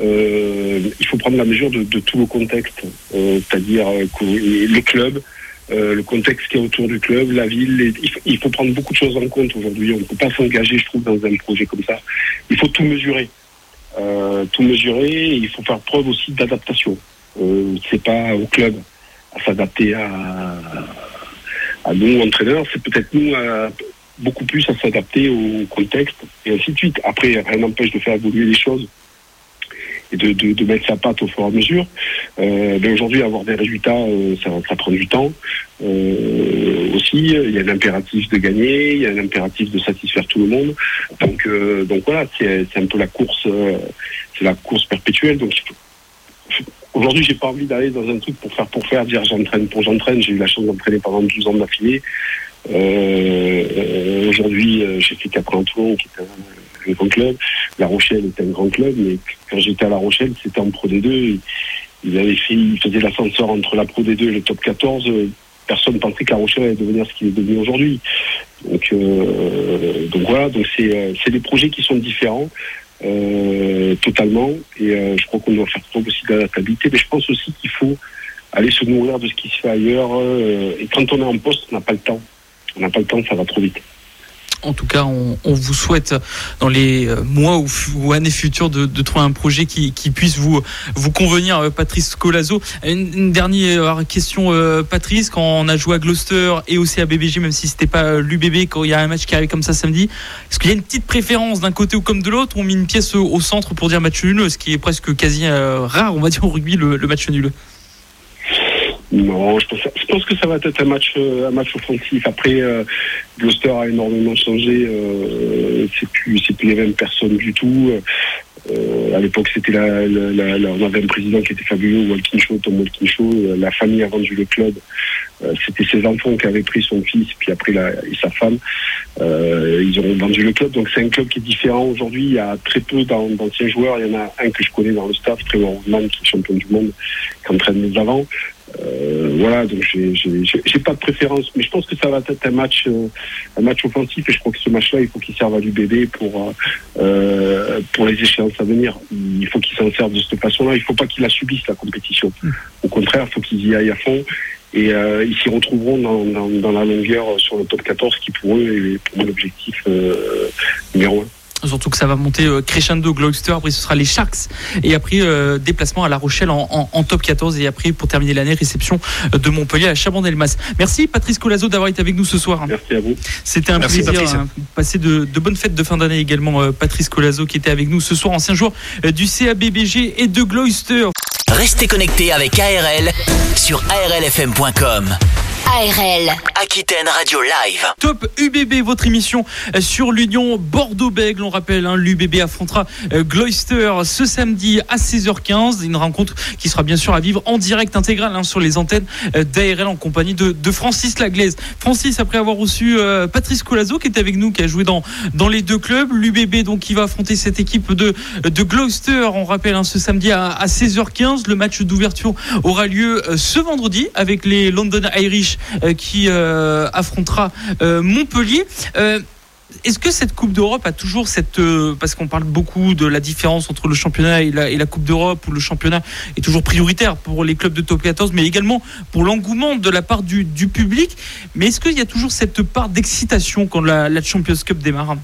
Euh, il faut prendre la mesure de, de tout le contexte, Euh, c'est-à-dire euh, le club, euh, le contexte qui est autour du club, la ville. il, faut, prendre beaucoup de choses en compte aujourd'hui. On ne peut pas s'engager, je trouve, dans un projet comme ça. Il faut tout mesurer. Euh, tout mesurer. Il faut faire preuve aussi d'adaptation. Euh, c'est pas au club à s'adapter à, à nous entraîneurs. C'est peut-être nous à- beaucoup plus à s'adapter au contexte et ainsi de suite. Après, rien n'empêche de faire évoluer les choses et de, de, mettre sa patte au fur et à mesure. Euh, mais aujourd'hui, avoir des résultats, euh, ça, prend du temps. Euh, aussi, il y a l'impératif de gagner, il y a l'impératif de satisfaire tout le monde. Donc, donc voilà, c'est un peu la course, c'est la course perpétuelle. Donc, aujourd'hui, j'ai pas envie d'aller dans un truc pour faire pour faire, dire j'entraîne pour j'entraîne. J'ai eu la chance d'entraîner pendant 12 ans d'affilée. Euh, aujourd'hui, j'ai fait quatre ans Toulon, qui est un, grand club. La Rochelle est un grand club, mais quand j'étais à La Rochelle, c'était en Pro D2. Il avait fait, il faisait l'ascenseur entre la Pro D2 et le Top 14 personne pensait que La Rochelle allait devenir ce qu'il est devenu aujourd'hui. Donc, euh, donc voilà, donc c'est, c'est des projets qui sont différents. Euh, totalement. Et euh, je crois qu'on doit faire preuve aussi d'adaptabilité. Mais je pense aussi qu'il faut aller se nourrir de ce qui se fait ailleurs. Euh, et quand on est en poste, on n'a pas le temps. On n'a pas le temps, ça va trop vite. En tout cas, on, vous souhaite dans les euh, mois ou, années futures de, trouver un projet qui, puisse vous, convenir, euh, Patrice Colazo. Une, dernière question, euh, Patrice, quand on a joué à Gloucester et aussi à BBG, même si c'était pas l'UBB, quand il y a un match qui arrive comme ça samedi, est-ce qu'il y a une petite préférence d'un côté ou comme de l'autre? On met une pièce au, centre pour dire match nul, ce qui est presque quasi rare, on va dire, au rugby, le match nul non, je pense, que ça va être un match, euh, un match offensif. Après, euh, Gloucester a énormément changé. Euh, c'est plus, c'est plus les mêmes personnes du tout. Euh, à l'époque, c'était la, on avait un président qui était fabuleux, Walkinshaw, Tom Walkinshaw. La famille a vendu le club. c'était ses enfants qui avaient pris son fils, puis après et sa femme. ils ont vendu le club. Donc c'est un club qui est différent aujourd'hui. Il y a très peu d'anciens joueurs. Il y en a un que je connais dans le staff, Trevor Woodman, qui est champion du monde, qui entraîne les avants. Euh, voilà, donc j'ai pas de préférence, mais je pense que ça va être un match, euh, un match offensif, et je crois que ce match-là, il faut qu'il serve à l'UBB pour euh, pour les échéances à venir. Il faut qu'il s'en serve de cette façon-là. Il faut pas qu'il la subisse la compétition. Au contraire, il faut qu'ils y aillent à fond. Et ils s'y retrouveront dans, dans, la longueur sur le top 14, qui pour eux est pour l'objectif numéro un. Surtout que ça va monter euh, crescendo Gloucester, après ce sera les Sharks et après euh, déplacement à La Rochelle en, top 14 et après pour terminer l'année réception euh, de Montpellier à Chabandelmas. Merci Patrice Colazo d'avoir été avec nous ce soir. Merci à vous. C'était un plaisir. Hein, passer de, bonnes fêtes de fin d'année également Patrice Colazo qui était avec nous ce soir, ancien joueur du CABBG et de Gloucester. Restez connectés avec ARL sur arlfm.com. ARL, Aquitaine Radio Live. Top UBB, votre émission sur l'Union Bordeaux-Bègle. On rappelle, hein, l'UBB affrontera euh, Gloucester ce samedi à 16h15. Une rencontre qui sera bien sûr à vivre en direct intégral hein, sur les antennes euh, d'ARL en compagnie de, Francis Laglaise. Francis, après avoir reçu euh, Patrice Colazo qui est avec nous, qui a joué dans, dans les deux clubs, l'UBB donc qui va affronter cette équipe de, de Gloucester. On rappelle hein, ce samedi à, à 16h15. Le match d'ouverture aura lieu ce vendredi avec les London Irish euh, qui euh, affrontera euh, Montpellier. Est-ce que cette Coupe d'Europe a toujours cette... parce qu'on parle beaucoup de la différence entre le championnat et la, Coupe d'Europe, où le championnat est toujours prioritaire pour les clubs de top 14, mais également pour l'engouement de la part du, public. Mais est-ce qu'il y a toujours cette part d'excitation quand la, la Champions Cup démarre?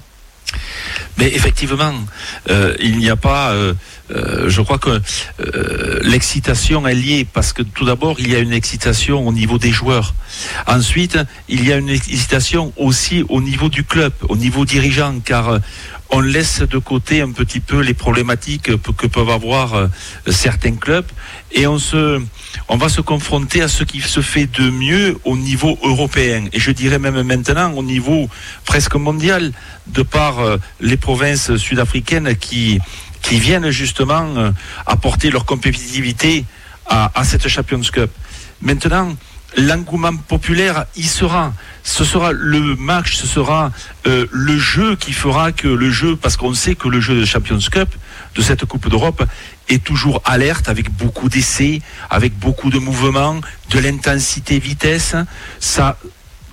Mais effectivement, il n'y a pas euh, je crois que euh, l'excitation est liée parce que tout d'abord il y a une excitation au niveau des joueurs. Ensuite, il y a une excitation aussi au niveau du club, au niveau dirigeant, car euh, on laisse de côté un petit peu les problématiques que peuvent avoir certains clubs et on se, on va se confronter à ce qui se fait de mieux au niveau européen et je dirais même maintenant au niveau presque mondial de par les provinces sud-africaines qui qui viennent justement euh, apporter leur compétitivité à, cette Champions Cup. Maintenant, l'engouement populaire y sera. Ce sera le match, ce sera euh, le jeu qui fera que le jeu, parce qu'on sait que le jeu de Champions Cup, de cette Coupe d'Europe, est toujours alerte, avec beaucoup d'essais, avec beaucoup de mouvements, de l'intensité vitesse. Ça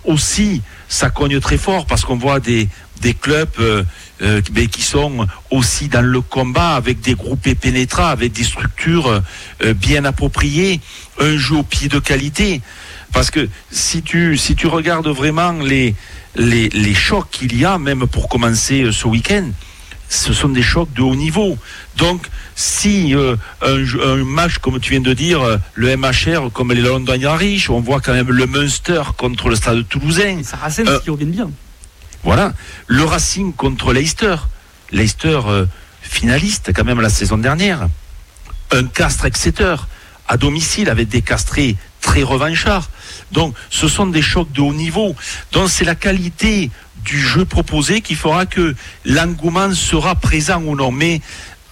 aussi, ça cogne très fort parce qu'on voit des, des clubs euh, euh, qui sont aussi dans le combat avec des groupes pénétrants, avec des structures euh, bien appropriées, un jeu au pied de qualité. Parce que si tu, si tu regardes vraiment les, les, les chocs qu'il y a, même pour commencer ce week-end, ce sont des chocs de haut niveau. Donc, si un, un, match, comme tu viens de dire, le MHR, comme les London Irish, on voit quand même le Munster contre le Stade Toulousain. Ça euh, qui reviennent bien. Voilà. Le Racing contre Leicester. Leicester euh, finaliste quand même la saison dernière. Un Castre Exeter à domicile avec des castrés très revanchards. Donc ce sont des chocs de haut niveau. Donc c'est la qualité du jeu proposé qui fera que l'engouement sera présent ou non. Mais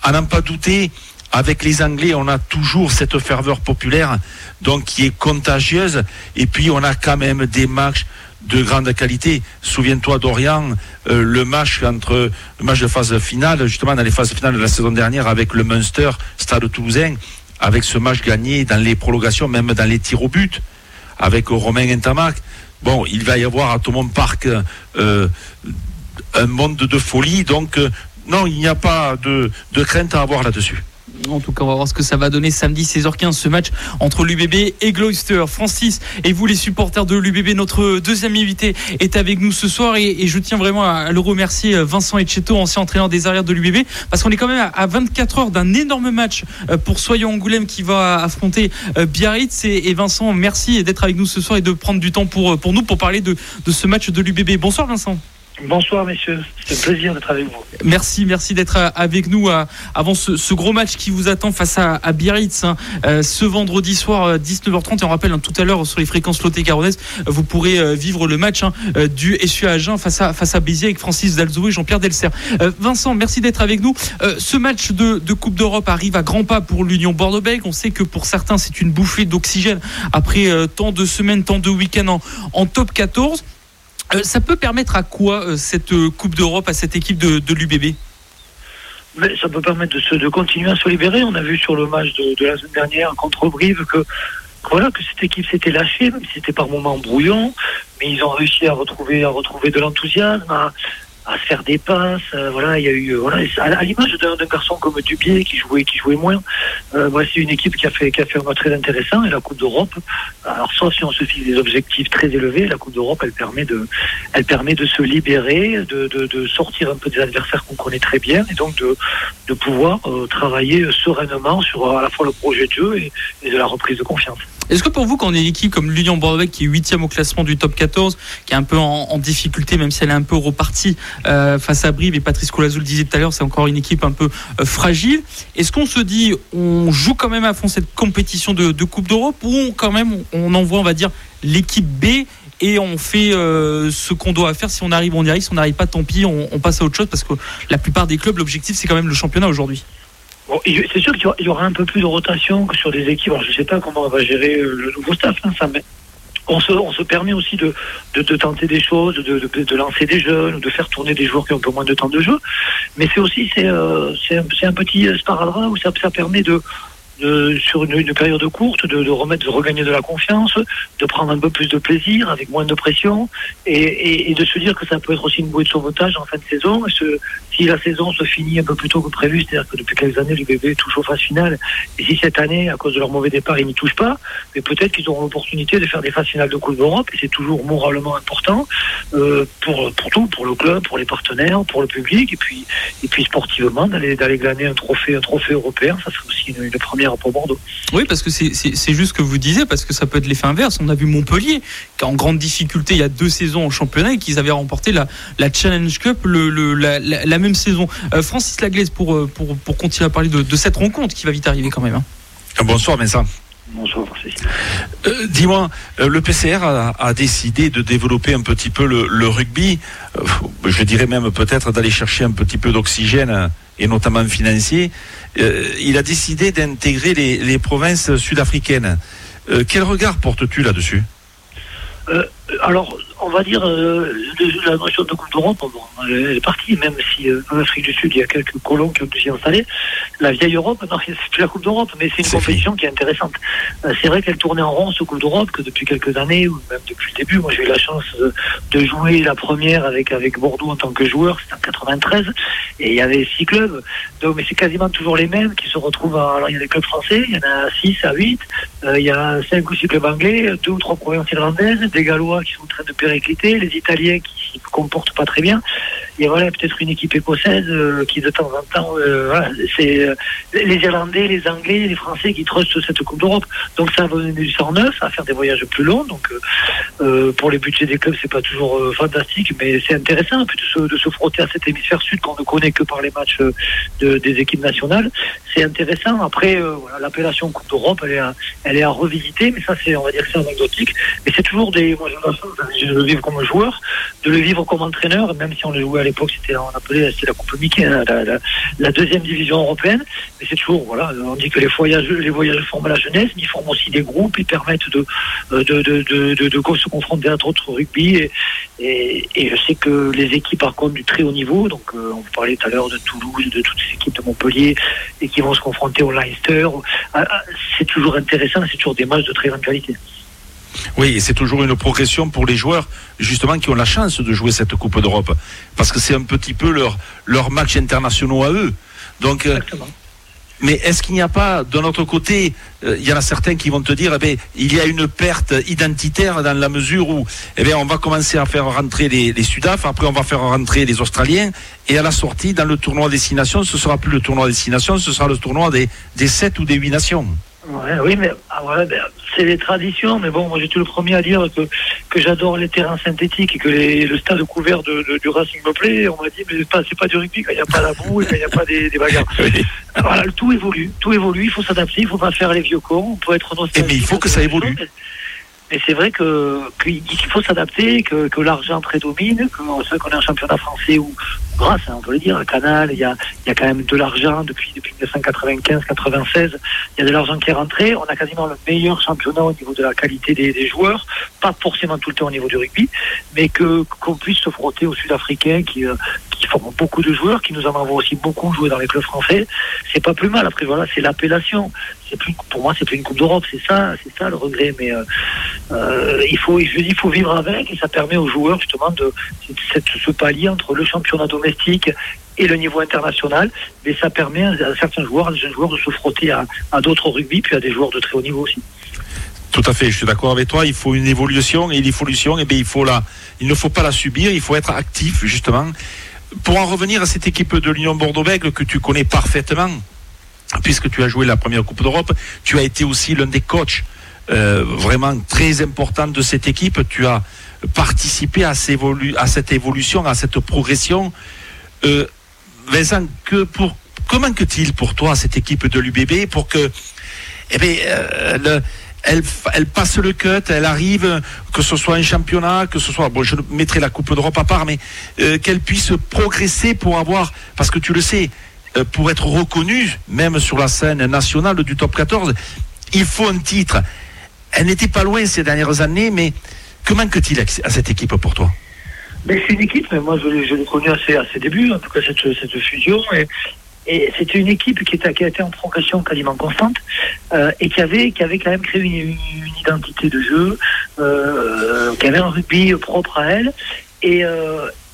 à n'en pas douter, avec les Anglais, on a toujours cette ferveur populaire, donc qui est contagieuse. Et puis, on a quand même des matchs de grande qualité. Souviens-toi d'Orient, euh, le match entre le match de phase finale, justement dans les phases finales de la saison dernière avec le Munster, Stade Toulousain, avec ce match gagné dans les prolongations, même dans les tirs au but, avec Romain Entamac. Bon, il va y avoir à Thomond Park euh, un monde de folie, donc euh, non, il n'y a pas de, de crainte à avoir là-dessus. En tout cas, on va voir ce que ça va donner samedi 16h15 ce match entre l'UBB et Gloucester. Francis et vous les supporters de l'UBB, notre deuxième invité est avec nous ce soir et, je tiens vraiment à le remercier Vincent Etcheto, ancien entraîneur des arrières de l'UBB, parce qu'on est quand même à 24 heures d'un énorme match euh, pour Soyons Angoulême qui va affronter euh, Biarritz. Et, Vincent, merci d'être avec nous ce soir et de prendre du temps pour, pour nous pour parler de, de ce match de l'UBB. Bonsoir Vincent. Bonsoir messieurs, c'est un plaisir d'être avec vous. Merci, merci d'être euh, avec nous euh, avant ce, gros match qui vous attend face à, Biarritz hein. euh, ce vendredi soir 19h30 et on rappelle hein, tout à l'heure sur les fréquences Loté Garonnaise vous pourrez vivre le match hein, du SU Agen face à face à Béziers avec Francis Dalzou et Jean-Pierre Delcer. Vincent, merci d'être avec nous. ce match de, Coupe d'Europe arrive à grands pas pour l'Union Bordeaux-Bègles. On sait que pour certains c'est une bouffée d'oxygène après tant de semaines, tant de week-ends en, en top 14. Euh, ça peut permettre à quoi euh, cette euh, Coupe d'Europe à cette équipe de, l'UBB mais ça peut permettre de, de continuer à se libérer. On a vu sur le match de, la semaine dernière contre Brive que voilà que cette équipe s'était lâchée, même si c'était par moments brouillon, mais ils ont réussi à retrouver à retrouver de l'enthousiasme, à faire des passes. Euh, voilà, il y a eu euh, voilà, à, l'image d'un garçon comme Dubier qui jouait qui jouait moins. Euh, c'est une équipe qui a fait qui a fait un match très intéressant et la Coupe d'Europe. Alors soit si on se fixe des objectifs très élevés, la Coupe d'Europe elle permet de elle permet de se libérer, de, de, de sortir un peu des adversaires qu'on connaît très bien et donc de de pouvoir euh, travailler sereinement sur à la fois le projet de jeu et, et de la reprise de confiance. Est-ce que pour vous, quand on est une équipe comme l'Union Bordeaux qui est huitième au classement du top 14, qui est un peu en, difficulté, même si elle est un peu repartie euh, face à Brive, et Patrice Colazou le disait tout à l'heure, c'est encore une équipe un peu euh, fragile. Est-ce qu'on se dit, on joue quand même à fond cette compétition de, Coupe d'Europe, ou on, quand même, on envoie, on va dire, l'équipe B et on fait euh, ce qu'on doit faire? Si on arrive, on y arrive. Si on n'arrive pas, tant pis, on, passe à autre chose, parce que la plupart des clubs, l'objectif, c'est quand même le championnat aujourd'hui c'est sûr qu'il y aura un peu plus de rotation que sur des équipes. je ne sais pas comment on va gérer le nouveau staff, hein, ça, mais on se, on se permet aussi de, de, tenter des choses, de, de, lancer des jeunes, de faire tourner des joueurs qui ont un peu moins de temps de jeu. Mais c'est aussi c'est euh, un, un, petit sparadrap où ça, ça permet de, de, sur une, période courte, de, de, remettre, de regagner de la confiance, de prendre un peu plus de plaisir avec moins de pression et, et, de se dire que ça peut être aussi une bouée de sauvetage en fin de saison. Et si la saison se finit un peu plus tôt que prévu, c'est-à-dire que depuis quelques années, les bébés touchent aux phases finales, et si cette année, à cause de leur mauvais départ, ils n'y touchent pas, mais peut-être qu'ils auront l'opportunité de faire des phases finales de Coupe d'Europe, et c'est toujours moralement important euh, pour, pour tout, pour le club, pour les partenaires, pour le public, et puis, et puis sportivement, d'aller glaner un trophée, un trophée européen, ça serait aussi une, une première pour Bordeaux. Oui, parce que c'est juste ce que vous disiez, parce que ça peut être l'effet inverse. On a vu Montpellier, qui est en grande difficulté il y a deux saisons en championnat et qu'ils avaient remporté la, la Challenge Cup le, la, même saison. Euh, Francis Laglaise, pour, euh, pour, pour, continuer à parler de, cette rencontre qui va vite arriver quand même. Hein. Ah, bonsoir, Vincent. Bonsoir, Francis. Euh, dis-moi, le PCR a, décidé de développer un petit peu le, rugby. je dirais même peut-être d'aller chercher un petit peu d'oxygène et notamment financier. Euh, il a décidé d'intégrer les, provinces sud-africaines. Euh, quel regard portes-tu là-dessus? Euh, on va dire, euh, la notion de Coupe d'Europe, elle est partie, même si euh, en Afrique du Sud, il y a quelques colons qui ont pu s'y installer. La vieille Europe, non, c'est plus la Coupe d'Europe, mais c'est une compétition qui est intéressante. Euh, c'est vrai qu'elle tournait en rond, ce Coupe d'Europe, que depuis quelques années, ou même depuis le début, moi j'ai eu la chance de jouer la première avec, avec Bordeaux en tant que joueur, c'était en 93, et il y avait six clubs, donc, mais c'est quasiment toujours les mêmes qui se retrouvent. alors il y a des clubs français, il y en a six à huit, il y a cinq ou six clubs anglais, deux ou trois provinces irlandaises, des Gallois qui sont en train de périr les Italiens qui se comportent pas très bien. Et voilà, peut-être une équipe écossaise euh, qui de temps en temps, euh, c'est euh, les Irlandais, les Anglais, les Français qui trustent cette Coupe d'Europe. Donc ça va donner du 109 à faire des voyages plus longs. Donc pour les budgets des clubs, c'est pas toujours fantastique, mais c'est intéressant de se, de se, frotter à cet hémisphère sud qu'on ne connaît que par les matchs de, des équipes nationales. C'est intéressant. Après, l'appellation Coupe d'Europe, elle est à, elle est à revisiter, mais ça c'est, on va dire, c'est anecdotique. Mais c'est toujours des, moi j'ai le vivre comme joueur, de vivre comme entraîneur, même si on le jouait à l'époque, c'était on appelait la Coupe Mickey, hein, la, deuxième division européenne. Mais c'est toujours voilà, on dit que les voyages, les voyages forment la jeunesse, mais ils forment aussi des groupes, ils permettent de de, de, de, de, se confronter à d'autres rugby. Et, et, je sais que les équipes par contre du très haut niveau, donc on vous parlait tout à l'heure de Toulouse, de toutes ces équipes de Montpellier, et qui vont se confronter au Leicester, c'est toujours intéressant, c'est toujours des matchs de très grande qualité. Oui, et c'est toujours une progression pour les joueurs, justement, qui ont la chance de jouer cette Coupe d'Europe. Parce que c'est un petit peu leur, leur match internationaux à eux. Donc, euh, mais est-ce qu'il n'y a pas, de notre côté, euh, il y en a certains qui vont te dire, eh bien, il y a une perte identitaire dans la mesure où, eh bien, on va commencer à faire rentrer les, les Sudaf, après on va faire rentrer les Australiens, et à la sortie, dans le tournoi destination, ce sera plus le tournoi destination, ce sera le tournoi des, des 7 ou des 8 nations oui, mais ah, ben, c'est les traditions. Mais bon, moi j'étais le premier à dire que, que j'adore les terrains synthétiques et que le stade couvert de, du Racing me plaît. On m'a dit, mais c'est pas du rugby quand il n'y a pas la boue et quand il n'y a pas des, des bagarres. Voilà, tout évolue. Tout évolue. Il faut s'adapter. Il ne faut pas faire les vieux cons. On peut être nostalgique. Mais il faut que ça évolue. Et c'est vrai que qu'il faut s'adapter, que, que l'argent prédomine, que sait qu'on est un championnat français où, grâce, hein, on peut le dire, à Canal, il y a, il y a quand même de l'argent depuis, depuis 1995-96, il y a de l'argent qui est rentré. On a quasiment le meilleur championnat au niveau de la qualité des, des joueurs, pas forcément tout le temps au niveau du rugby, mais que qu'on puisse se frotter aux Sud-Africains qui, beaucoup de joueurs, qui nous en envoient aussi beaucoup jouer dans les clubs français. C'est pas plus mal. Après voilà, c'est l'appellation. C'est plus pour moi, c'est plus une Coupe d'Europe. C'est ça, c'est ça le regret. Mais euh, euh, il faut, je dis, il faut vivre avec et ça permet aux joueurs justement de, ce palier entre le championnat domestique et le niveau international, mais ça permet à certains joueurs, à des jeunes joueurs de se frotter à, d'autres rugby, puis à des joueurs de très haut niveau aussi. Tout à fait, je suis d'accord avec toi. Il faut une évolution et l'évolution, eh bien, il faut la, il ne faut pas la subir. Il faut être actif justement. Pour en revenir à cette équipe de l'Union Bordeaux-Bègles que tu connais parfaitement, puisque tu as joué la première Coupe d'Europe, tu as été aussi l'un des coachs euh, vraiment très important de cette équipe. Tu as participé à, cette évolution, à cette progression. Euh, Vincent, que pour, comment que-t-il pour toi cette équipe de l'UBB pour que, eh bien, euh, elle, passe le cut, elle arrive, que ce soit un championnat, que ce soit, bon, je mettrai la Coupe d'Europe à part, mais euh, qu'elle puisse progresser pour avoir, parce que tu le sais, euh, pour être reconnue, même sur la scène nationale du top 14, il faut un titre. Elle n'était pas loin ces dernières années, mais que manque-t-il à cette équipe pour toi? Mais c'est une équipe, mais moi je, l'ai connue assez à ses débuts, en tout cas cette, cette fusion. Et, et c'était une équipe qui, était, a en progression quasiment constante euh, et qui avait, qui avait quand même créé une, une identité de jeu, euh, qui avait un rugby propre à elle. Et,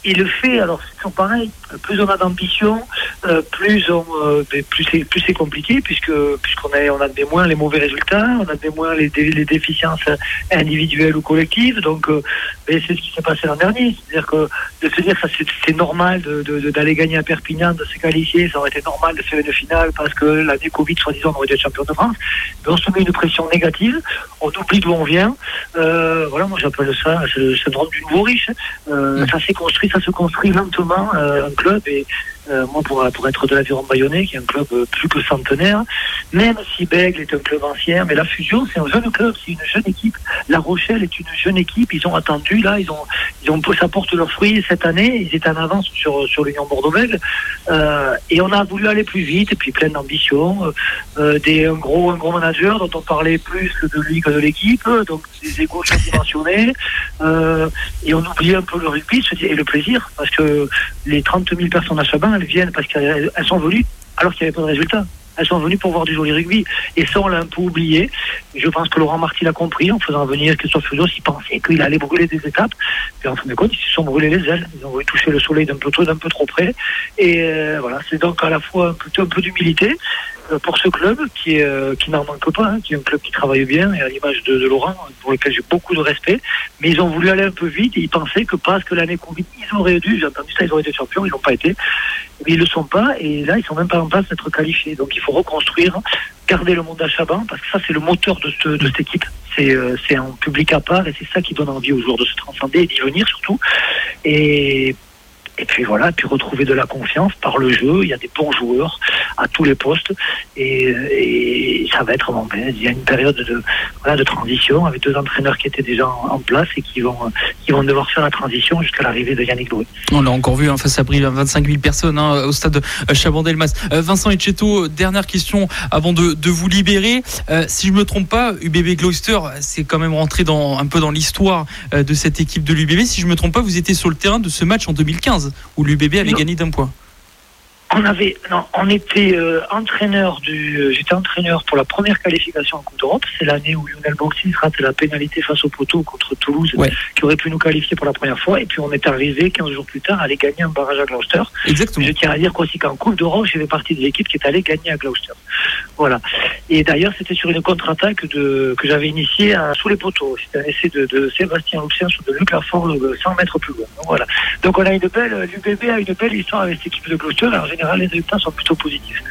euh, et le fait, alors c'est toujours pareil, plus on a d'ambition, euh, plus on, euh, ben, plus c'est plus c'est compliqué puisque puisqu'on a on a des moins les mauvais résultats, on a des moins les, les déficiences individuelles ou collectives. Donc euh, ben, c'est ce qui s'est passé l'an dernier, c'est-à-dire que de se dire que c'est normal de, d'aller gagner à Perpignan, de se qualifier, ça aurait été normal de faire une finale parce que l'année Covid soi-disant on aurait été champion de France. Mais on se met une pression négative, on oublie d'où on vient. voilà, moi j'appelle ça le syndrome du nouveau riche. Ça s'est construit ça se construit lentement euh, un club et euh, moi pour, pour être de l'Aviron Bayonnais, qui est un club euh, plus que centenaire, même si Bègle est un club ancien, mais la Fusion c'est un jeune club, c'est une jeune équipe. La Rochelle est une jeune équipe, ils ont attendu là, ils ont, ils ont ça porte leurs fruits cette année, ils étaient en avance sur, sur l'Union Bordeaux-Bègle, et on a voulu aller plus vite, et puis plein d'ambition, des, un gros, un gros manager dont on parlait plus de lui que de l'équipe, donc des égaux surdimensionnés, et on oubliait un peu le rugby et le plaisir, parce que les 30 000 personnes à Chaban, viennent parce qu'elles sont venues alors qu'il n'y avait pas de résultat. Elles sont venues pour voir du joli rugby. Et ça, on l'a un peu oublié. Je pense que Laurent Marty l'a compris en faisant venir Christophe Fusos. Il pensait qu'il allait brûler des étapes. Et en fin de compte, ils se sont brûlés les ailes. Ils ont toucher le soleil d'un peu trop, près. Et euh, voilà, c'est donc à la fois un peu d'humilité, pour ce club qui, euh, n'en manque pas, hein, qui est un club qui travaille bien et à l'image de, Laurent, pour lequel j'ai beaucoup de respect. Mais ils ont voulu aller un peu vite et ils pensaient que parce que l'année Covid, ils auraient dû, j'ai entendu ça, ils auraient été champions, ils n'ont pas été. Mais ils ne le sont pas et là, ils sont même pas en place d'être qualifiés. Donc il faut reconstruire, garder le monde à Chaban parce que ça, c'est le moteur de, cette équipe. C'est euh, un public à part et c'est ça qui donne envie aux joueurs de se transcender et d'y venir surtout. Et Et puis voilà, puis retrouver de la confiance par le jeu. Il y a des bons joueurs à tous les postes et, ça va être bon, il y a une période de, transition avec deux entraîneurs qui étaient déjà en, place et qui vont, qui vont devoir faire la transition jusqu'à l'arrivée de Yannick Louis. On l'a encore vu hein, face à Brive, 25 000 personnes hein, au stade Chabandel-Mas. Euh, Vincent Etcheto, dernière question avant de, vous libérer. Euh, si je me trompe pas, UBB Gloucester, c'est quand même rentré dans, un peu dans l'histoire euh, de cette équipe de l'UBB. Si je me trompe pas, vous étiez sur le terrain de ce match en 2015 où l'UBB avait gagné d'un point on avait, non, on était euh, entraîneur du, euh, j'étais entraîneur pour la première qualification en Coupe d'Europe. C'est l'année où Lionel Boxing rate la pénalité face au poteau contre Toulouse, qui aurait pu nous qualifier pour la première fois. Et puis on est arrivé 15 jours plus tard à aller gagner un barrage à Gloucester. Exactement. Je tiens à dire qu'aussi qu'en Coupe d'Europe, j'ai fait partie de l'équipe qui est allée gagner à Gloucester. Voilà. Et d'ailleurs, c'était sur une contre-attaque de, que j'avais initiée sous les poteaux. C'était un essai de, de Sébastien Luxien sur de Luc Lafort, 100 mètres plus loin. Donc, voilà. Donc on a une belle, l'UBB a une belle histoire avec cette équipe de Gloucester. Alors, les résultats sont plutôt positifs.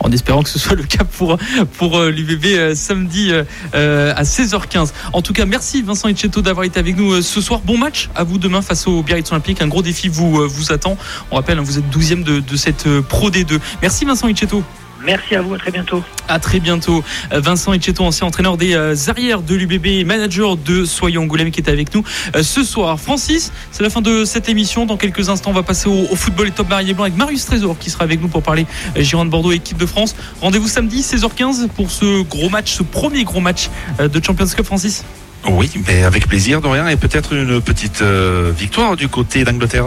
En espérant que ce soit le cas pour, pour euh, l'UBB euh, samedi euh, à 16h15. En tout cas, merci Vincent Etcheto d'avoir été avec nous ce soir. Bon match à vous demain face au Biarritz Olympique. Un gros défi vous, vous attend. On rappelle, hein, vous êtes 12e de, de cette Pro D2. Merci Vincent Etcheto. Merci à vous, à très bientôt. À très bientôt. Vincent Etcheto, ancien entraîneur des euh, arrières de l'UBB, manager de Soyons Angoulême qui est avec nous euh, ce soir. Francis, c'est la fin de cette émission. Dans quelques instants, on va passer au, football et top marié blanc avec Marius Trésor qui sera avec nous pour parler euh, Gironde Bordeaux, équipe de France. Rendez-vous samedi 16h15 pour ce gros match, ce premier gros match de Champions Cup, Francis. Oui, mais avec plaisir, Dorian, et peut-être une petite victoire du côté d'Angleterre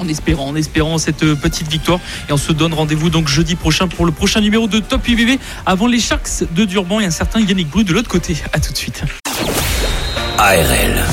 en espérant, en espérant cette euh, petite victoire. Et on se donne rendez-vous donc jeudi prochain pour le prochain numéro de Top UBB avant les Sharks de Durban et un certain Yannick Bru de l'autre côté. À tout de suite. ARL.